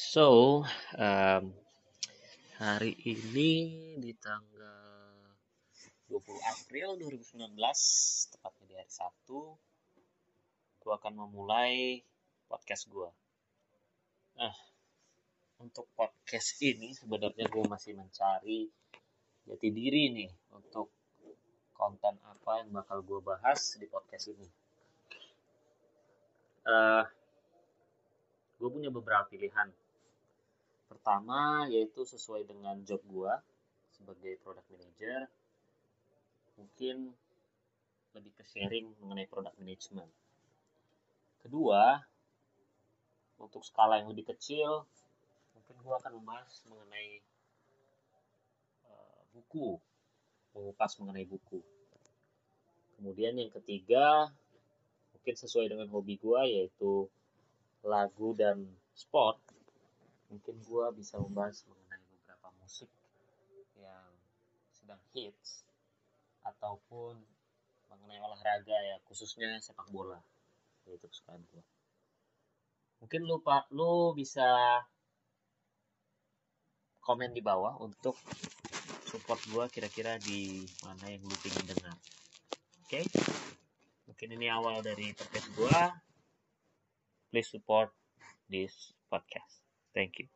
So, um, hari ini di tanggal 20 April 2019, tepatnya di hari Sabtu, gue akan memulai podcast gue. Nah, untuk podcast ini sebenarnya gue masih mencari jati diri nih untuk konten apa yang bakal gue bahas di podcast ini. Uh, gue punya beberapa pilihan Pertama yaitu sesuai dengan job gua sebagai product manager. Mungkin lebih ke sharing mengenai product management. Kedua, untuk skala yang lebih kecil, mungkin gua akan membahas mengenai uh, buku, mengupas mengenai buku. Kemudian yang ketiga, mungkin sesuai dengan hobi gua yaitu lagu dan sport mungkin gue bisa membahas mengenai beberapa musik yang sedang hits ataupun mengenai olahraga ya khususnya sepak bola. Itu kesukaan gue mungkin lu pak lu bisa komen di bawah untuk support gue kira-kira di mana yang lu ingin dengar. Oke? Okay? mungkin ini awal dari podcast gue please support this podcast Thank you.